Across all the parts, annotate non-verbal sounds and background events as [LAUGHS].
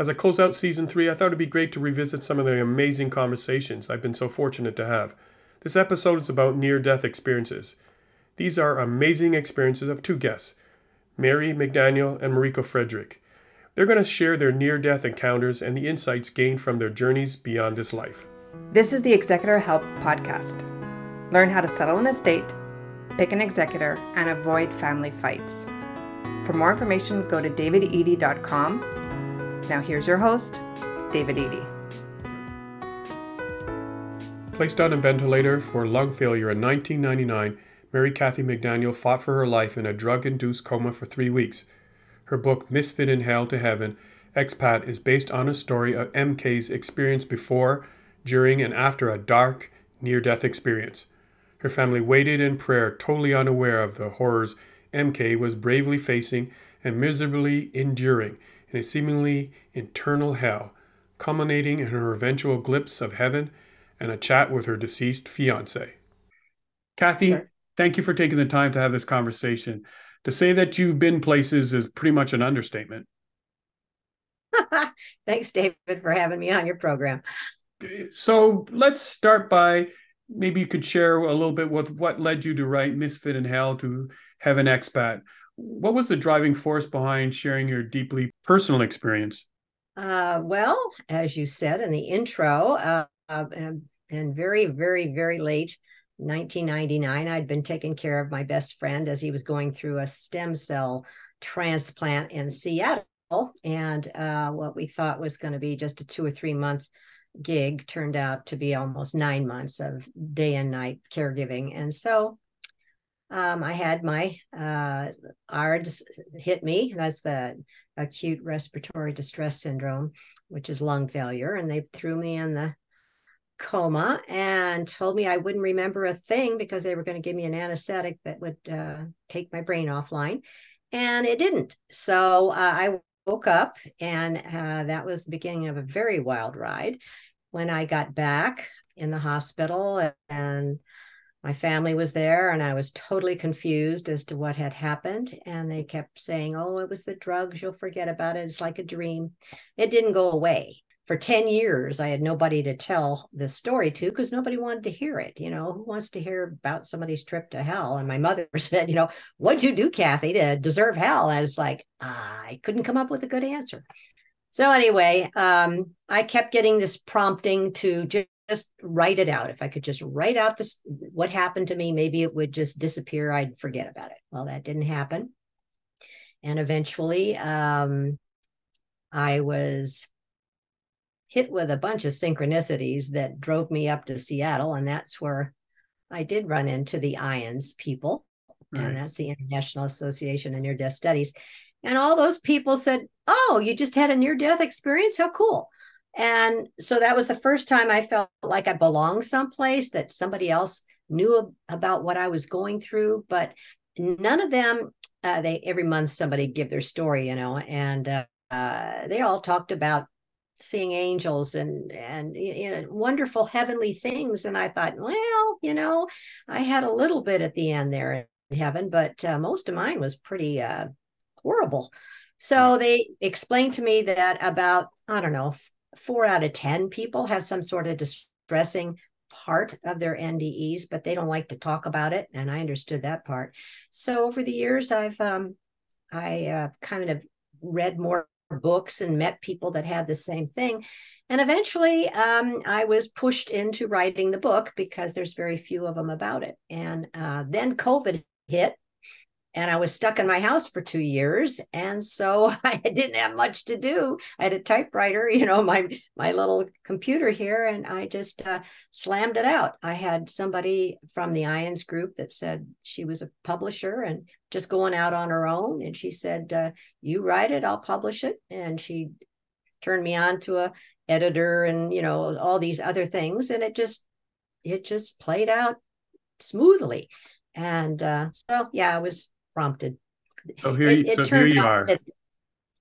As I close out season three, I thought it'd be great to revisit some of the amazing conversations I've been so fortunate to have. This episode is about near death experiences. These are amazing experiences of two guests, Mary McDaniel and Mariko Frederick. They're going to share their near death encounters and the insights gained from their journeys beyond this life. This is the Executor Help Podcast. Learn how to settle an estate, pick an executor, and avoid family fights. For more information, go to davidedey.com now, here's your host, David Edey. Placed on a ventilator for lung failure in 1999, Mary Kathy McDaniel fought for her life in a drug induced coma for three weeks. Her book, Misfit in Hell to Heaven Expat, is based on a story of MK's experience before, during, and after a dark, near death experience. Her family waited in prayer, totally unaware of the horrors MK was bravely facing and miserably enduring in a seemingly internal hell, culminating in her eventual glimpse of heaven and a chat with her deceased fiance. Kathy, thank you for taking the time to have this conversation. To say that you've been places is pretty much an understatement. [LAUGHS] Thanks, David, for having me on your program. So let's start by maybe you could share a little bit with what led you to write Misfit in Hell to Heaven Expat. What was the driving force behind sharing your deeply personal experience? Uh, well, as you said in the intro, uh, and, and very, very, very late 1999, I'd been taking care of my best friend as he was going through a stem cell transplant in Seattle. And uh, what we thought was going to be just a two or three month gig turned out to be almost nine months of day and night caregiving. And so um, I had my uh, ARDS hit me. That's the acute respiratory distress syndrome, which is lung failure. And they threw me in the coma and told me I wouldn't remember a thing because they were going to give me an anesthetic that would uh, take my brain offline. And it didn't. So uh, I woke up, and uh, that was the beginning of a very wild ride. When I got back in the hospital and my family was there and I was totally confused as to what had happened. And they kept saying, Oh, it was the drugs. You'll forget about it. It's like a dream. It didn't go away. For 10 years, I had nobody to tell this story to because nobody wanted to hear it. You know, who wants to hear about somebody's trip to hell? And my mother [LAUGHS] said, You know, what'd you do, Kathy, to deserve hell? I was like, ah, I couldn't come up with a good answer. So, anyway, um, I kept getting this prompting to just just write it out. If I could just write out this, what happened to me, maybe it would just disappear. I'd forget about it. Well, that didn't happen. And eventually, um, I was hit with a bunch of synchronicities that drove me up to Seattle. And that's where I did run into the IANDS people. Right. And that's the International Association of Near Death Studies. And all those people said, Oh, you just had a near death experience? How cool. And so that was the first time I felt like I belonged someplace that somebody else knew about what I was going through. But none of them, uh, they every month somebody give their story, you know, and uh, uh, they all talked about seeing angels and and you know wonderful heavenly things. And I thought, well, you know, I had a little bit at the end there in heaven, but uh, most of mine was pretty uh, horrible. So they explained to me that about I don't know four out of 10 people have some sort of distressing part of their NDEs, but they don't like to talk about it. And I understood that part. So over the years, I've um, I uh, kind of read more books and met people that had the same thing. And eventually, um, I was pushed into writing the book because there's very few of them about it. And uh, then COVID hit, and I was stuck in my house for two years, and so [LAUGHS] I didn't have much to do. I had a typewriter, you know, my my little computer here, and I just uh, slammed it out. I had somebody from the IANDS group that said she was a publisher and just going out on her own, and she said, uh, "You write it, I'll publish it," and she turned me on to a editor and you know all these other things, and it just it just played out smoothly and uh, so yeah, I was prompted. So here, it, it so here you are.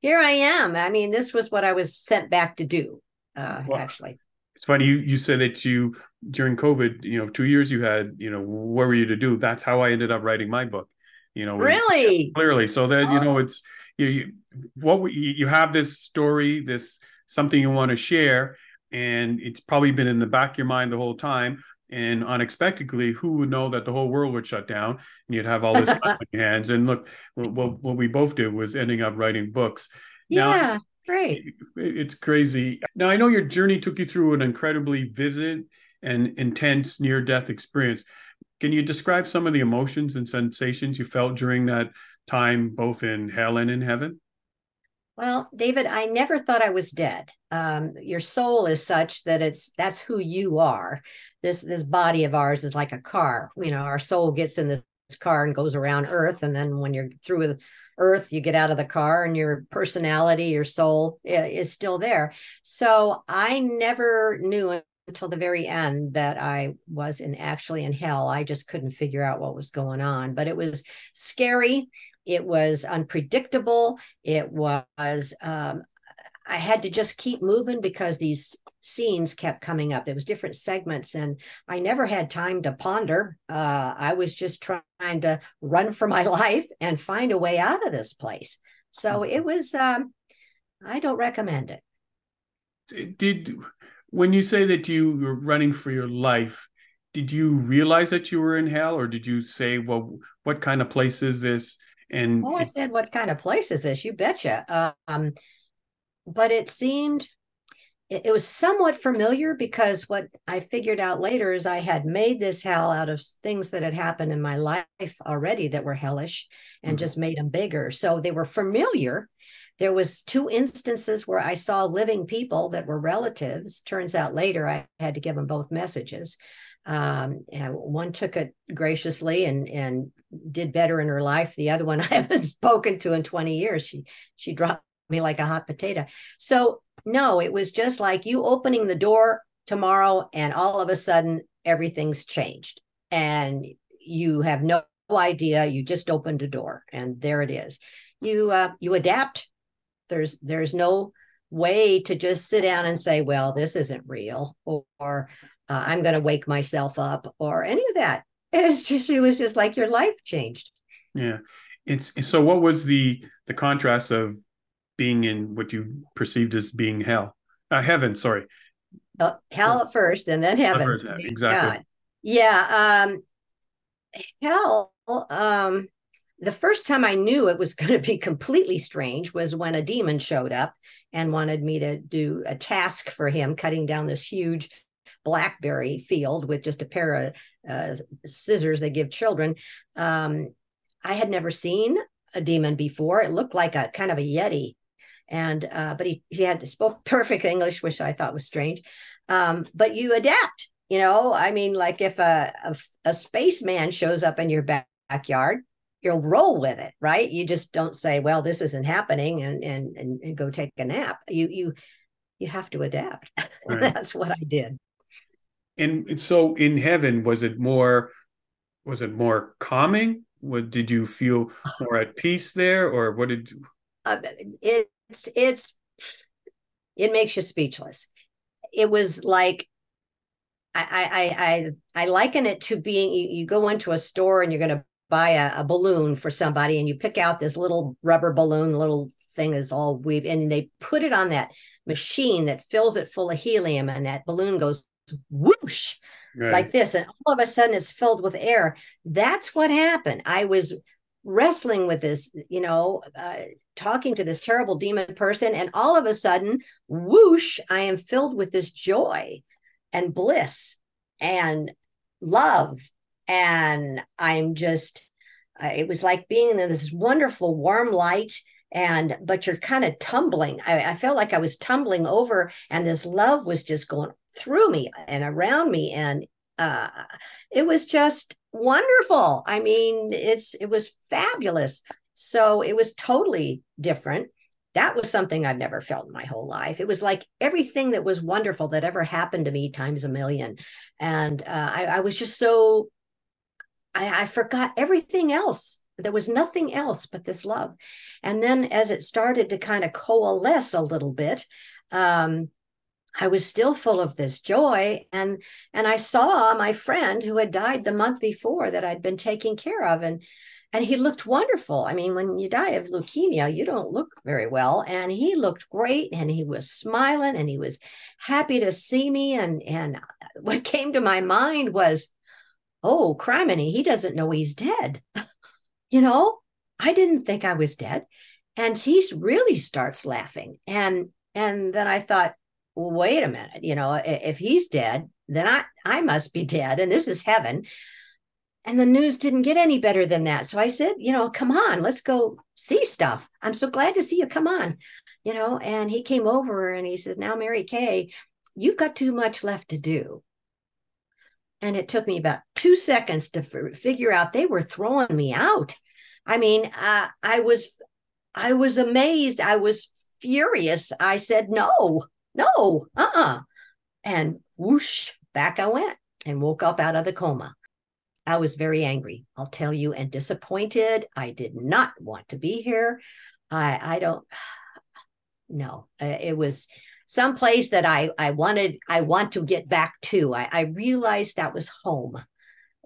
Here I am. I mean, this was what I was sent back to do. Uh, well, actually, it's funny you you said that you during COVID, you know, two years you had, you know, what were you to do? That's how I ended up writing my book. You know, really clearly. So that oh. you know, it's you, you what you, you have this story, this something you want to share, and it's probably been in the back of your mind the whole time. And unexpectedly, who would know that the whole world would shut down and you'd have all this time [LAUGHS] on your hands? And look, what, what we both did was ending up writing books. Now, yeah, great. It's crazy. Now, I know your journey took you through an incredibly vivid and intense near death experience. Can you describe some of the emotions and sensations you felt during that time, both in hell and in heaven? Well, David, I never thought I was dead. Um, your soul is such that it's that's who you are. This this body of ours is like a car. You know, our soul gets in this car and goes around Earth, and then when you're through with Earth, you get out of the car, and your personality, your soul is still there. So I never knew until the very end that I was in actually in hell. I just couldn't figure out what was going on, but it was scary. It was unpredictable. It was, um, I had to just keep moving because these scenes kept coming up. There was different segments, and I never had time to ponder. Uh, I was just trying to run for my [LAUGHS] life and find a way out of this place. So mm-hmm. it was. Um, I don't recommend it. Did when you say that you were running for your life? Did you realize that you were in hell, or did you say, "Well, what kind of place is this?" And oh, I said, "What kind of place is this?" You betcha. Um, but it seemed it, it was somewhat familiar because what I figured out later is I had made this hell out of things that had happened in my life already that were hellish, and mm-hmm. just made them bigger. So they were familiar. There was two instances where I saw living people that were relatives. Turns out later I had to give them both messages. Um, one took it graciously and and did better in her life. The other one [LAUGHS] I haven't spoken to in 20 years. She she dropped me like a hot potato. So no, it was just like you opening the door tomorrow and all of a sudden everything's changed and you have no idea you just opened a door and there it is you uh, you adapt there's there's no way to just sit down and say well this isn't real or, or uh, i'm going to wake myself up or any of that it's just it was just like your life changed yeah it's so what was the the contrast of being in what you perceived as being hell, uh, heaven. Sorry, uh, hell at first, and then heaven. First, exactly. God. Yeah. Um, hell. Um, the first time I knew it was [LAUGHS] going to be completely strange was when a demon showed up and wanted me to do a task for him, cutting down this huge blackberry field with just a pair of uh, scissors they give children. Um, I had never seen a demon before. It looked like a kind of a yeti, and uh, but he he had spoke [LAUGHS] perfect English, which I thought was strange. Um, but you adapt, you know. I mean, like if a a, a spaceman shows up in your back, backyard, you'll roll with it, right? You just don't say, "Well, this isn't happening," and and and, and go take a nap. You you you have to adapt. [LAUGHS] Right. That's what I did. And so, in heaven, was it more? Was it more calming? What did you feel more at peace there, or what did? You... Uh, it it's it's it makes you speechless. It was like I I I I liken it to being you, you go into a store and you're going to buy a, a, balloon for somebody and you pick out this little rubber balloon little thing is all weave and they put it on that machine that fills it full of helium and that balloon goes whoosh right. like this and all of a sudden it's filled with air. That's what happened. I was wrestling with this you know uh, talking to this terrible demon person and all of a sudden whoosh i am filled with this joy and bliss and love. And i'm just uh, it was like being in this wonderful warm light and but you're kind of tumbling I, I felt like i was tumbling over and this love was just going through me and around me and uh, it was just wonderful i mean it's it was fabulous so it was totally different. That was something I've never felt in my whole life. It was like everything that was wonderful that ever happened to me times a million. And uh, I, I, was just so, I, I forgot everything else. There was nothing else but this love. And then as it started to kind of coalesce a little bit, um, I was still full of this joy and and I saw my friend who had died the month before that I'd been taking care of and and he looked wonderful. I mean, when you die of leukemia, you don't look very well. And he looked great and he was smiling and he was happy to see me. And, and what came to my mind was, oh, criminy, he doesn't know he's dead. [LAUGHS] you know, I didn't think I was dead. And he really starts laughing. And and then I thought, well, wait a minute, you know, if he's dead, then I I must be dead. And this is heaven. And the news didn't get any better than that. So I said, you know, come on, let's go see stuff. I'm so glad to see you. Come on. You know, and he came over and he said, Now, Mary Kay, you've got too much left to do. And it took me about two seconds to f- figure out they were throwing me out. I mean, uh, I was, I was amazed. I was furious. I said, no, no, uh-uh. And whoosh, back I went and woke up out of the coma. I was very angry, I'll tell you, and disappointed. I did not want to be here. I I don't [SIGHS] no. Uh, it was some place that I I wanted I want to get back to. I, I realized that was home.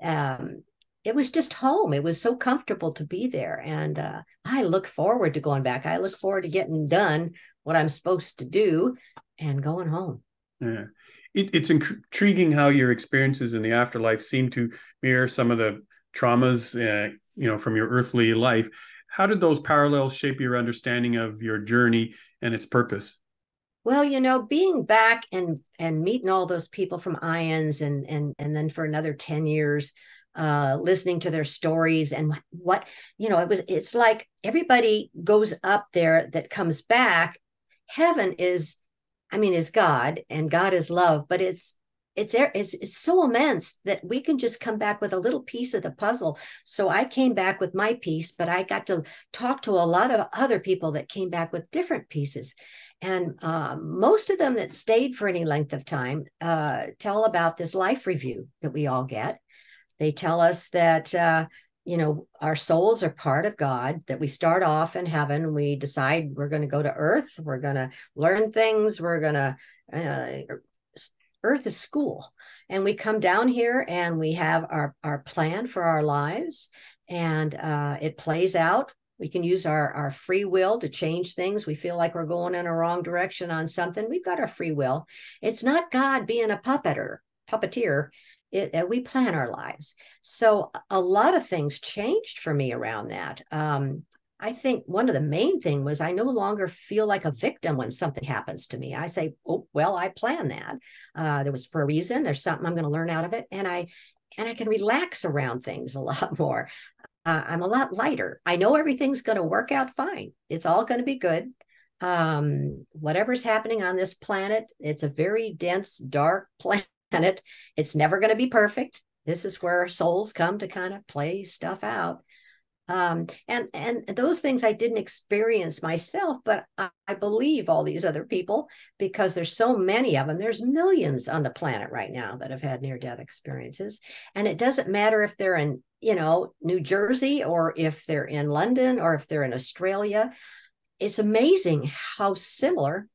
Um, it was just home. It was so comfortable to be there, and uh, I look forward to going back. I look forward to getting done what I'm supposed to do and going home. Yeah it, it's intriguing how your experiences in the afterlife seem to mirror some of the traumas, uh, you know, from your earthly life. How did those parallels shape your understanding of your journey and its purpose? Well, you know, being back and and meeting all those people from IANDS and and and then for another 10 years uh listening to their stories and what, what you know it was it's like everybody goes up there that comes back heaven is I mean, is God and God is love, but it's it's it's it's so immense that we can just come back with a little piece of the puzzle. So I came back with my piece, but I got to talk to a lot of other people that came back with different pieces, and uh, most of them that stayed for any length of time uh, tell about this life review that we all get. They tell us that uh, you know our souls are part of god that we start off in heaven we decide we're going to go to earth we're going to learn things we're going to uh, earth is school and we come down here and we have our our plan for our lives and uh, it plays out we can use our our free will to change things we feel like we're going in a wrong direction on something we've got our free will it's not god being a puppeter puppeteer it, we plan our lives. So a lot of things changed for me around that. Um, I think one of the main thing was I no longer feel like a victim when something happens to me. I say, "Oh, well, I planned that. Uh, there was for a reason. There's something I'm going to learn out of it, and I and I can relax around things a [LAUGHS] lot more. Uh, I'm a lot lighter. I know everything's going to work out fine. It's all going to be good. Um, whatever's happening on this planet, it's a very dense, dark [LAUGHS] planet. It's never going to be perfect. This is where souls come to kind of play stuff out. Um, and and those things I didn't experience myself, but I, I believe all these other people because there's so many of them. There's millions on the planet right now that have had near death experiences, and it doesn't matter if they're in you know New Jersey or if they're in London or if they're in Australia. It's amazing how similar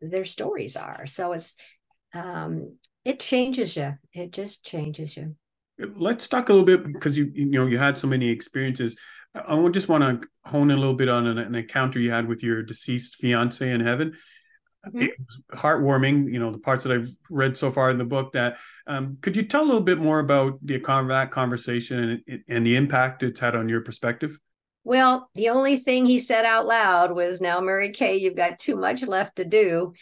their stories are. So it's um, it changes you. It just changes you. Let's talk a little bit because you you know you had so many experiences. I just want to hone in a little bit on an, an encounter you had with your deceased fiance in heaven. Mm-hmm. It was heartwarming, you know, the parts that I've read so far in the book. That um, could you tell a little bit more about the that conversation and, and the impact it's had on your perspective? Well, the only thing he said out loud was, "Now, Mary Kay, you've got too much left to do,"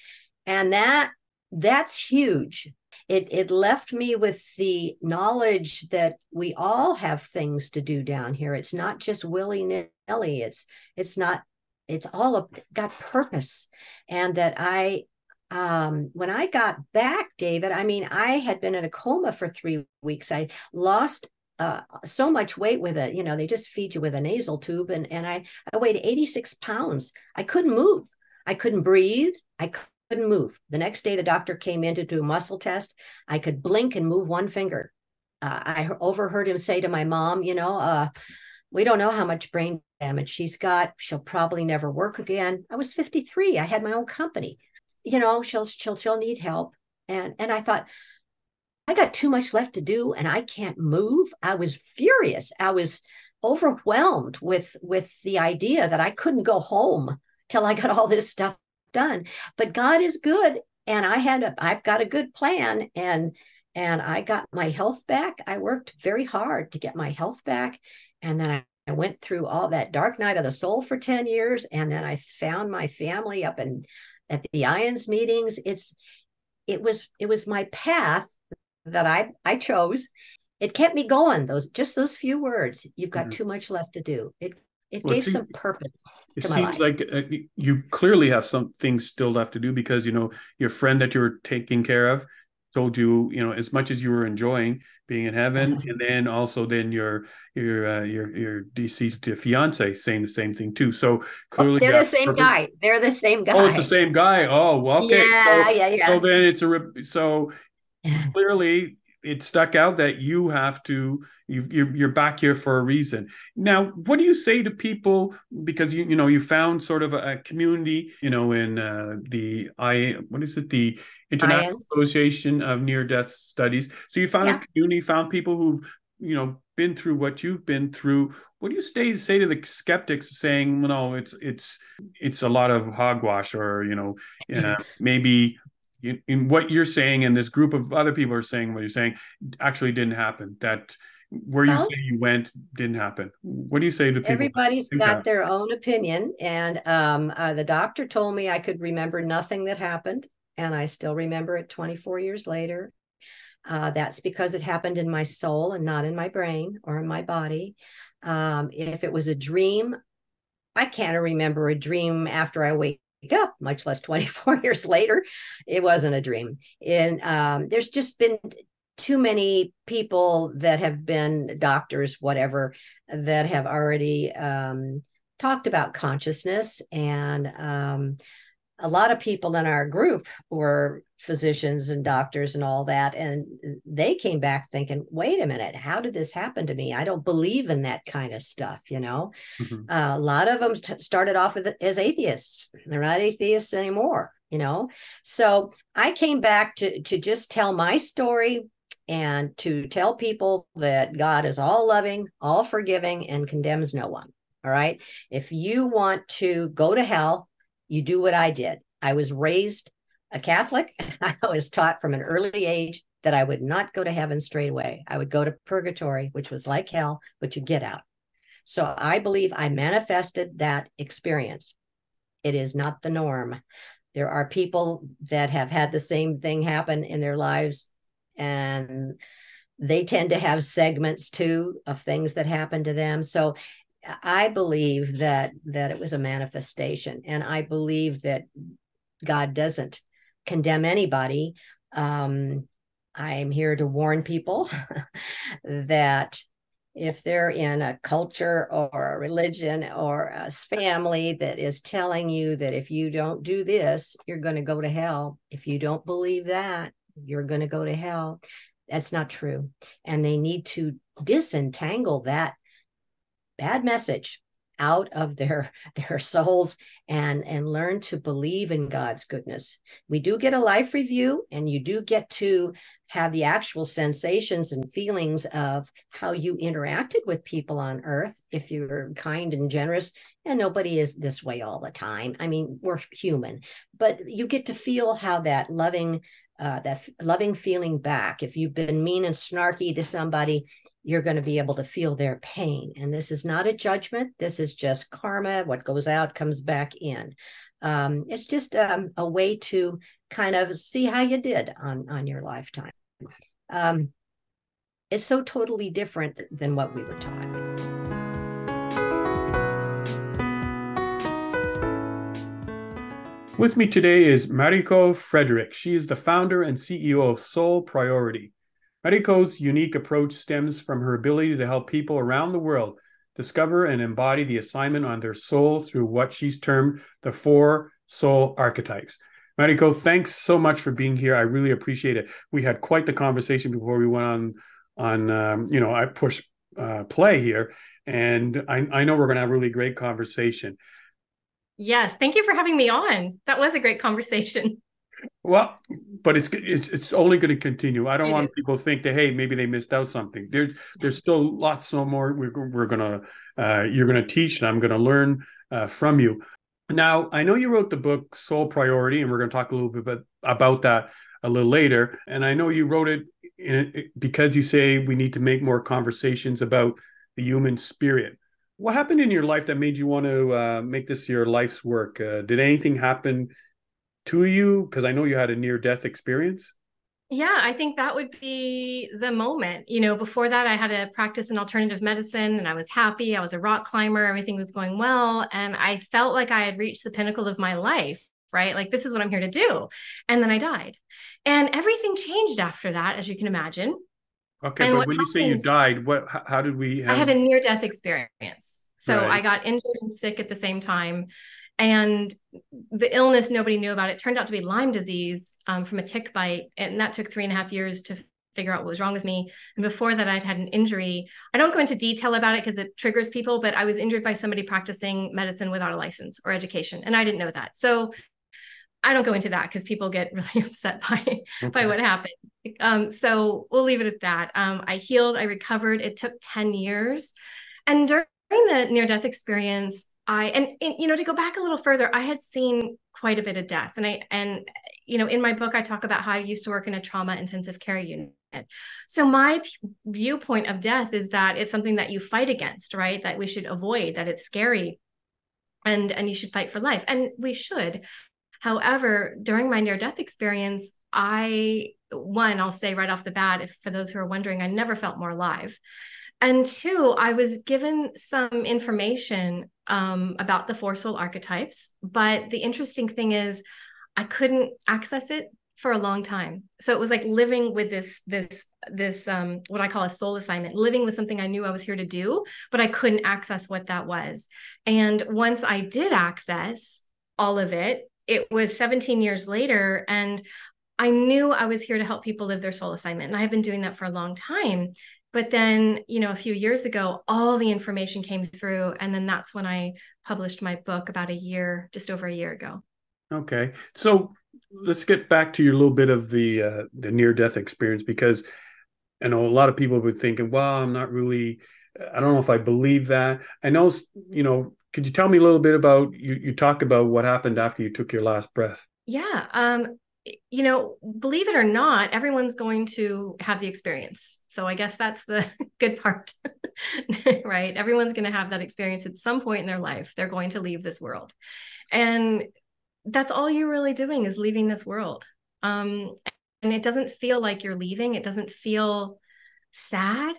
and that that's huge it it left me with the knowledge that we all have things to do down here it's not just willy-nilly it's it's not it's all got purpose and that i um, when I got back, David, I mean, I had been in a coma for three weeks. I lost uh, so much weight with it. You know, they just feed you with a nasal tube, and and I I weighed 86 pounds. I couldn't move. I couldn't breathe. I couldn't move. The next day, the doctor came in to do a muscle test. I could blink and move one finger. Uh, I overheard him say to my mom, you know, uh, we don't know how much brain damage she's got. She'll probably never work again. I was 53. I had my own company. You know, she'll she'll she'll need help. And and I thought, I got too much left to do and I can't move. I was furious. I was overwhelmed with with the idea that I couldn't go home till I got all this stuff done. But God is good, and I had a, I've got a good plan, and and I got my health back. I worked very hard to get my health back, and then I, I went through all that dark night of the soul for ten years, and then I found my family up in at the IANDS meetings. It's it was it was my path that I I chose it kept me going. Those just those few words. You've got mm-hmm. too much left to do. It it well, gave some purpose. It seems like uh, you clearly have some things still left to do because you know your friend that you were taking care of told you you know as much as you were enjoying being in heaven and then also then your your uh, your your deceased fiance saying the same thing too. So oh, clearly oh, they're the same purpose. guy. They're the same guy oh it's the same guy. Oh well, okay. Yeah so, yeah yeah. so then it's a so clearly it stuck out that you have to you you're, you're back here for a reason. Now what do you say to people because you you know you found sort of a, community you know in uh, the i what is it? The international association of near death studies. So you found yeah. a community found people who've you know been through what you've been through. What do you say say to the skeptics saying well no it's it's it's a lot of hogwash or you know [LAUGHS] uh, maybe in, in what you're saying and this group of other people are saying what you're saying actually didn't happen. That where well, you say you went didn't happen. What do you say to people everybody's got their own opinion and um, uh, the doctor told me i could remember nothing that happened and i still remember it 24 years later. Uh, that's because it happened in my soul and not in my brain or in my body. Um, if it was a dream i can't remember a dream after i wake up, much less 24 [LAUGHS] years later. It wasn't a dream. And um, there's just been too many people that have been doctors, whatever, that have already um, talked about consciousness. And um, a lot of people in our group were physicians and doctors and all that. And they came back thinking, wait a minute, how did this happen to me? I don't believe in that kind of stuff, you know? Mm-hmm. Uh, a lot of them t- started off as atheists. They're not atheists anymore, you know? So I came back to, to just tell my story and to tell people that God is all loving, all forgiving, and condemns no one. All right. If you want to go to hell, you do what I did. I was raised a Catholic. [LAUGHS] I was taught from an early age that I would not go to heaven straight away. I would go to purgatory, which was like hell, but you get out. So I believe I manifested that experience. It is not the norm. There are people that have had the same thing happen in their lives, and they tend to have segments too of things that happen to them. So I believe that that it was a manifestation, and I believe that God doesn't condemn anybody. Um, I'm here to warn people [LAUGHS] that if they're in a culture or a religion or a family that is telling you that if you don't do this, you're going to go to hell, if you don't believe that, you're going to go to hell. That's not true. And they need to disentangle that bad message out of their [LAUGHS] their souls and and learn to believe in God's goodness. We do get a life review and you do get to have the actual sensations and feelings of how you interacted with people on earth if you're kind and generous and nobody is this way all the time. I mean, we're human, but you get to feel how that loving uh, that loving feeling back. If you've been mean and snarky to somebody, you're going to be able to feel their pain. And this is not a judgment. This is just karma. What goes out comes back in. Um, it's just um, a way to kind of see how you did on on your lifetime. Um, it's so totally different than what we were taught. With me today is Mariko Frederick. She is the founder and CEO of Soul Priority. Mariko's unique approach stems from her ability to help people around the world discover and embody the assignment on their soul through what she's termed the four soul archetypes. Mariko, thanks so much for being here. I really appreciate it. We had quite the conversation before we went on on um, you know I push uh, play here, and I, I know we're going to have a really great conversation. Yes. Thank you for having me on. That was a great conversation. [LAUGHS] Well, but it's it's it's only going to continue. I don't it want is. people to think that hey, maybe they missed out something. There's there's still lots more we're we're gonna uh, you're gonna teach, and I'm gonna learn uh, from you. Now, I know you wrote the book Soul Priority, and we're going to talk a little bit about that a little later. And I know you wrote it in, because you say we need to make more conversations about the human spirit. What happened in your life that made you want to uh, make this your life's work? Uh, did anything happen to you? Because I know you had a near death experience. Yeah, I think that would be the moment. You know, before that, I had a practice in alternative medicine and I was happy. I was a rock climber, everything was going well. And I felt like I had reached the pinnacle of my life, right? Like, this is what I'm here to do. And then I died. And everything changed after that, as you can imagine. Okay, and but when happened, you say you died, what? How did we? Have... I had a near death experience. So right. I got injured and sick at the same time. And the illness, nobody knew about it, turned out to be Lyme disease um, from a tick bite. And that took three and a half years to figure out what was wrong with me. And before that, I'd had an injury. I don't go into detail about it because it triggers people, but I was injured by somebody practicing medicine without a license or education. And I didn't know that. So I don't go into that because people get [LAUGHS] really upset by okay. by what happened. Um, so we'll leave it at that. Um, I healed, I recovered. It took 10 years. And during the near death experience, I and, and, you know to go back a little further, I had seen quite a bit of death, and I and you know in my book I talk about how I used to work in a trauma intensive care unit. So my p- viewpoint of death is that it's something that you fight against, right? That we should avoid, that it's scary, and and you should fight for life, and we should. However, during my near death experience, I one I'll say right off the bat, if for those who are wondering, I never felt more alive. And two, I was given some information um, about the four soul archetypes. But the interesting thing is, I couldn't access it for a long time. So it was like living with this, this, this, um, what I call a soul assignment, living with something I knew I was here to do, but I couldn't access what that was. And once I did access all of it, it was 17 years later. And I knew I was here to help people live their soul assignment. And I've been doing that for a long time but then you know a few years ago all the information came through and then that's when i published my book about a year just over a year ago okay so let's get back to your little bit of the uh, the near death experience because i know a lot of people would thinking well i'm not really i don't know if i believe that i know you know could you tell me a little bit about you you talk about what happened after you took your last breath yeah um you know, believe it or not, everyone's going to have the experience. So I guess that's the [LAUGHS] good part, [LAUGHS] right? Everyone's going to have that experience at some point in their life. They're going to leave this world. And that's all you're really doing is leaving this world. Um, and it doesn't feel like you're leaving, it doesn't feel sad.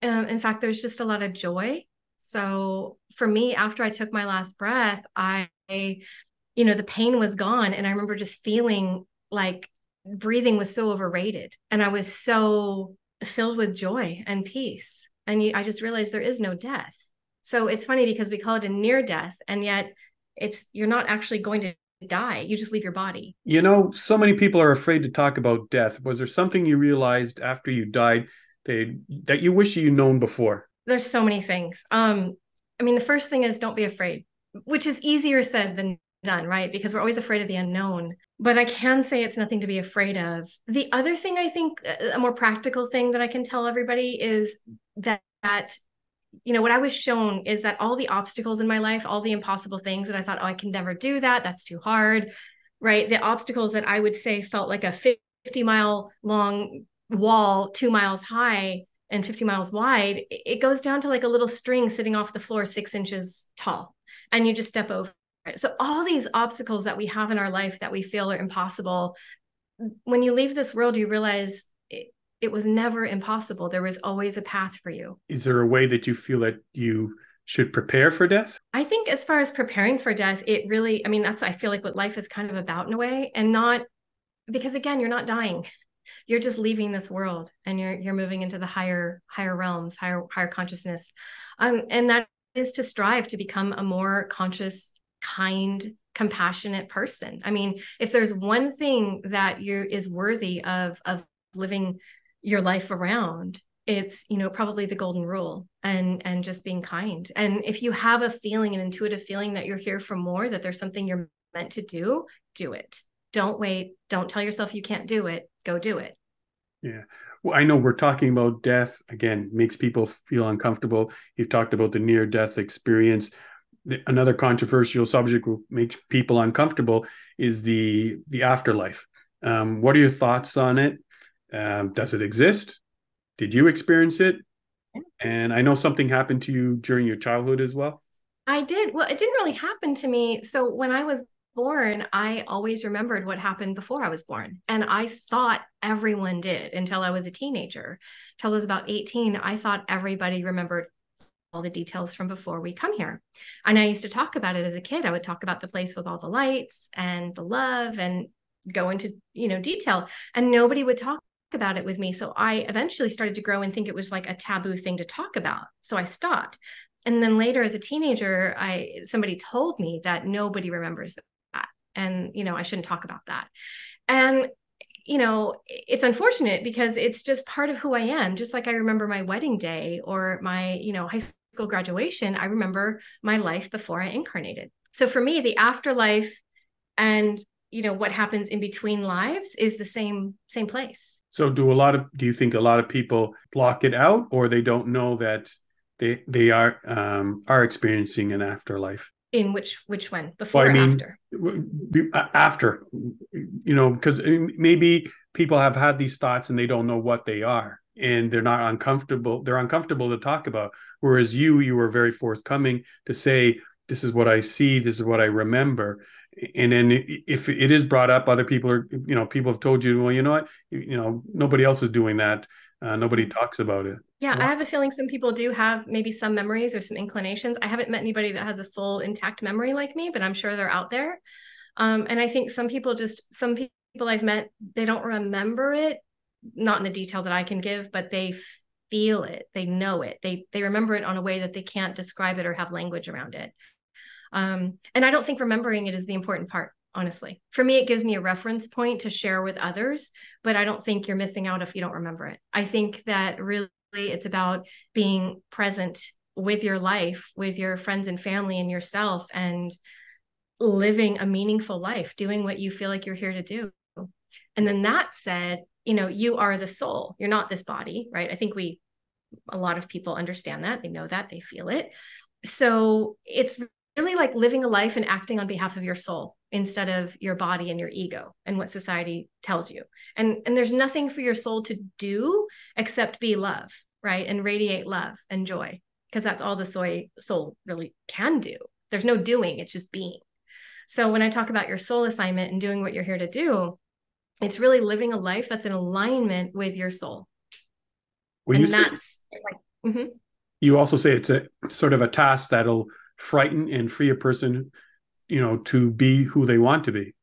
Um, in fact, there's just a lot of joy. So for me, after I took my last breath, I, you know, the pain was gone. And I remember just feeling like breathing was so overrated and i was so filled with joy and peace and i just realized there is no death. So it's funny because we call it a near death and yet it's you're not actually going to die you just leave your body. You know so many people are afraid to talk about death. Was there something you realized after you died that, that you wish you'd known before there's so many things um i mean the first thing is don't be afraid which is easier said than done, right? Because we're always afraid of the unknown. But I can say it's nothing to be afraid of. The other thing I think, a more practical thing that I can tell everybody is that, that you know, what I was shown is that all the obstacles in my life, all the impossible things that I thought, oh, I can never do that. That's too hard, right? The obstacles that I would say felt like a 50 mile long wall, two miles high and 50 miles wide, it goes down to like a little string sitting off the floor, six inches tall. And you just step over it. so, all these obstacles that we have in our life that we feel are impossible, when you leave this world, you realize it, it was never impossible. There was always a path for you. Is there a way that you feel that you should prepare for death? I think, as far as preparing for death, it really, I mean, that's, I feel like what life is kind of about in a way, and not because again, you're not dying. You're just leaving this world and you're you're moving into the higher higher realms, higher higher consciousness. Um, and that is to strive to become a more conscious kind compassionate person. I mean if there's one thing that you is worthy of of living your life around it's you know probably the golden rule and and just being kind. And if you have a feeling an intuitive feeling that you're here for more that there's something you're meant to do do it don't wait don't tell yourself you can't do it go do it yeah well, I know we're talking about death again, makes people feel uncomfortable. You've talked about the near death experience. Another controversial subject will make people uncomfortable is the the afterlife. Um, what are your thoughts on it? Um, does it exist? Did you experience it? And I know something happened to you during your childhood as well. I did. Well, it didn't really happen to me. So when I was born, I always remembered what happened before I was born. And I thought everyone did until I was a teenager. Till I was about 18, I thought everybody remembered all the details from before we come here. And I used to talk about it as a kid. I would talk about the place with all the lights and the love and go into, you know, detail. And nobody would talk about it with me. So I eventually started to grow and think it was like a taboo thing to talk about. So I stopped. And then later as a teenager, I somebody told me that nobody remembers and you know i shouldn't talk about that. And you know it's unfortunate because it's just part of who i am. Just like i remember my wedding day or my you know high school graduation i remember my life before i incarnated. So for me the afterlife and you know what happens in between lives is the same same place. So do a lot of do you think a lot of people block it out or they don't know that they they are um are experiencing an afterlife in which which one before well, I mean, after? Uh, after you know because maybe people have had these thoughts and they don't know what they are and they're not uncomfortable they're uncomfortable to talk about. Whereas you you were very forthcoming to say this is what i see this is what i remember. And then if it is brought up other people are you know people have told you well you know what? You know nobody else is doing that uh, nobody talks about it yeah, I have a feeling some people do have maybe some memories or some inclinations. I haven't met anybody that has a full intact memory like me, but I'm sure they're out there. Um, and I think some people just, some people I've met, they don't remember it, not in the detail that I can give, but they feel it, they know it, they they remember it on a way that they can't describe it or have language around it. Um, and I don't think remembering it is the important part honestly. For me, it gives me a reference point to share with others, but I don't think you're missing out if you don't remember it. I think that really it's about being present with your life, with your friends and family and yourself, and living a meaningful life, doing what you feel like you're here to do. And then that said, you know, you are the soul, you're not this body, right? I think we, a lot of people understand that, they know that, they feel it. So it's really like living a life and acting on behalf of your soul instead of your body and your ego and what society tells you. And and there's nothing for your soul to do except be love, right? And radiate love and joy because that's all the soy soul really can do. There's no doing, it's just being. So when I talk about your soul assignment and doing what you're here to do, it's really living a life that's in alignment with your soul. Well, and you that's say, like, mm-hmm. you also say it's a sort of a task that'll frighten and free a person you know to be who they want to be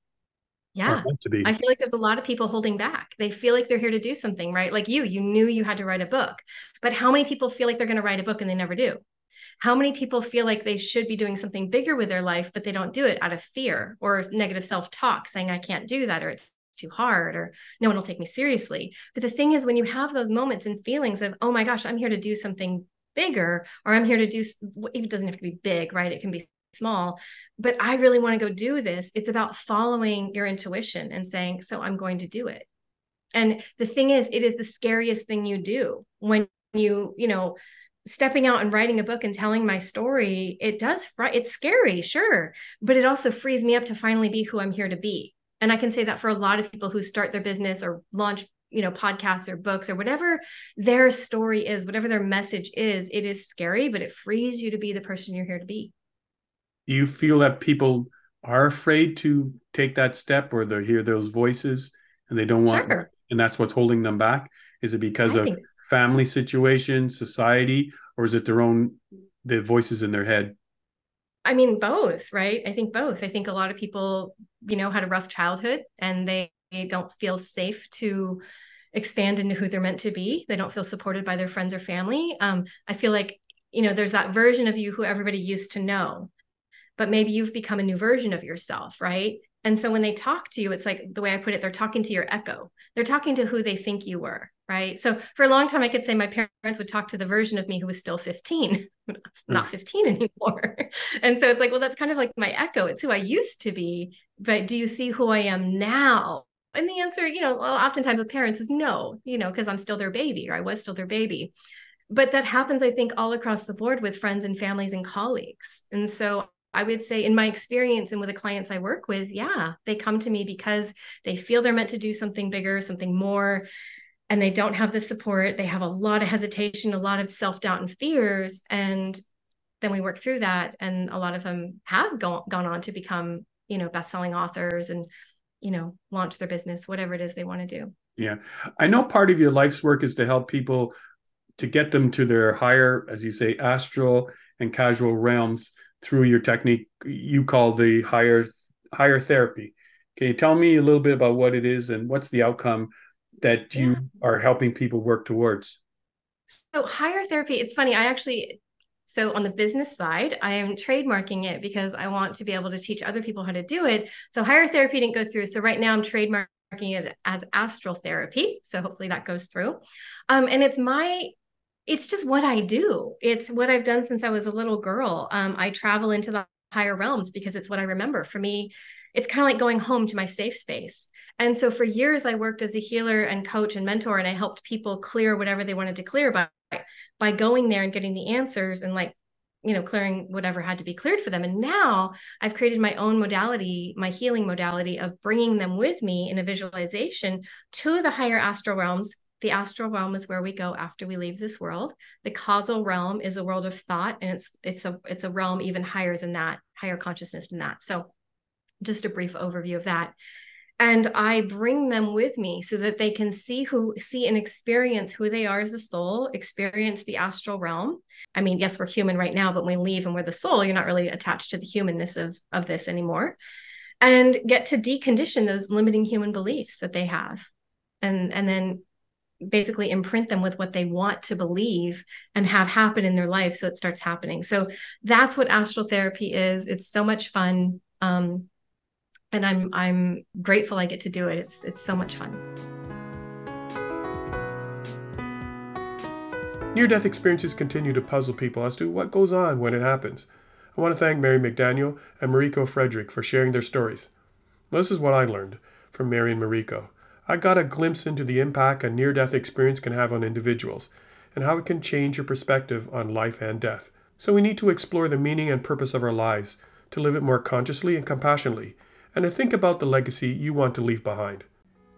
yeah. to be. I feel like there's a lot of people holding back. They feel like they're here to do something right? Like you you knew you had to write a book but how many people feel like they're going to write a book and they never do? How many people feel like they should be doing something bigger with their life but they don't do it out of fear or negative self-talk saying i can't do that or it's too hard or no one will take me seriously. But the thing is when you have those moments and feelings of oh my gosh i'm here to do something bigger or i'm here to do it doesn't have to be big right? It can be small but i really want to go do this. It's about following your intuition and saying so i'm going to do it. And the thing is it is the scariest thing you do when you you know stepping out and writing a book and telling my story. It does it's scary sure but it also frees me up to finally be who i'm here to be. And i can say that for a lot of people who start their business or launch you know podcasts or books or whatever their story is whatever their message is it is scary but it frees you to be the person you're here to be do you feel that people are afraid to take that step or they hear those voices and they don't want sure. and that's what's holding them back is it because I of family situation society or is it their own the voices in their head I mean, both, right? I think both. I think a lot of people, you know, had a rough childhood and they they don't feel safe to expand into who they're meant to be. They don't feel supported by their friends or family. Um, I feel like, you know, there's that version of you who everybody used to know, but maybe you've become a new version of yourself, right? And so when they talk to you, it's like the way I put it, they're talking to your echo. They're talking to who they think you were, right? So for a long time, I could say my parents would talk to the version of me who was still 15, [LAUGHS] not hmm. 15 anymore. [LAUGHS] and so it's like, well, that's kind of like my echo. It's who I used to be. But do you see who I am now? And the answer, you know, oftentimes with parents is no, you know, because I'm still their baby or I was still their baby. But that happens, I think, all across the board with friends and families and colleagues. And so I would say, in my experience and with the clients I work with, yeah, they come to me because they feel they're meant to do something bigger, something more, and they don't have the support. They have a lot of hesitation, a lot of self doubt and fears. And then we work through that. And a lot of them have gone, gone on to become, you know, best selling authors and, you know, launch their business, whatever it is they want to do. Yeah. I know part of your life's work is to help people to get them to their higher, as you say, astral and causal realms through your technique you call the higher higher therapy. Can you tell me a little bit about what it is and what's the outcome that you yeah. are helping people work towards? So higher therapy, it's funny. I actually so on the business side, I am trademarking it because I want to be able to teach other people how to do it. So higher therapy didn't go through. So right now I'm trademarking it as astral therapy. So hopefully that goes through. Um, and it's my it's just what I do. It's what I've done since I was a little girl. Um, I travel into the higher realms because it's what I remember. For me, it's kind of like going home to my safe space. And so for years, I worked as a healer and coach and mentor, and I helped people clear whatever they wanted to clear by by going there and getting the answers and like you know clearing whatever had to be cleared for them and now i've created my own modality my healing modality of bringing them with me in a visualization to the higher astral realms the astral realm is where we go after we leave this world. The causal realm is a world of thought, and it's it's a it's a realm even higher than that, higher consciousness than that. So, just a brief overview of that. And I bring them with me so that they can see who see and experience who they are as a soul, experience the astral realm. I mean, yes, we're human right now, but when we leave and we're the soul, you're not really attached to the humanness of of this anymore. And get to decondition those limiting human beliefs that they have. And and then basically imprint them with what they want to believe and have happen in their life so it starts happening. So that's what astral therapy is. It's so much fun um, and i'm i'm grateful i get to do it. It's it's so much fun. Near death experiences continue to puzzle people as to what goes on when it happens. I want to thank mary mcdaniel and mariko frederick for sharing their stories. This is what i learned from mary and mariko I got a glimpse into the impact a near death experience can have on individuals and how it can change your perspective on life and death. So we need to explore the meaning and purpose of our lives, to live it more consciously and compassionately, and to think about the legacy you want to leave behind.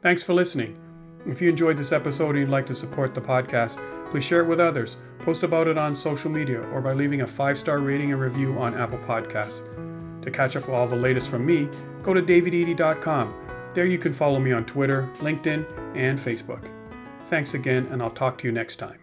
Thanks for listening. If you enjoyed this episode and you'd like to support the podcast, please share it with others, post about it on social media, or by leaving a five star rating and review on Apple Podcasts. To catch up with all the latest from me, go to davidedey.com there you can follow me on Twitter, LinkedIn, and Facebook. Thanks again, and I'll talk to you next time.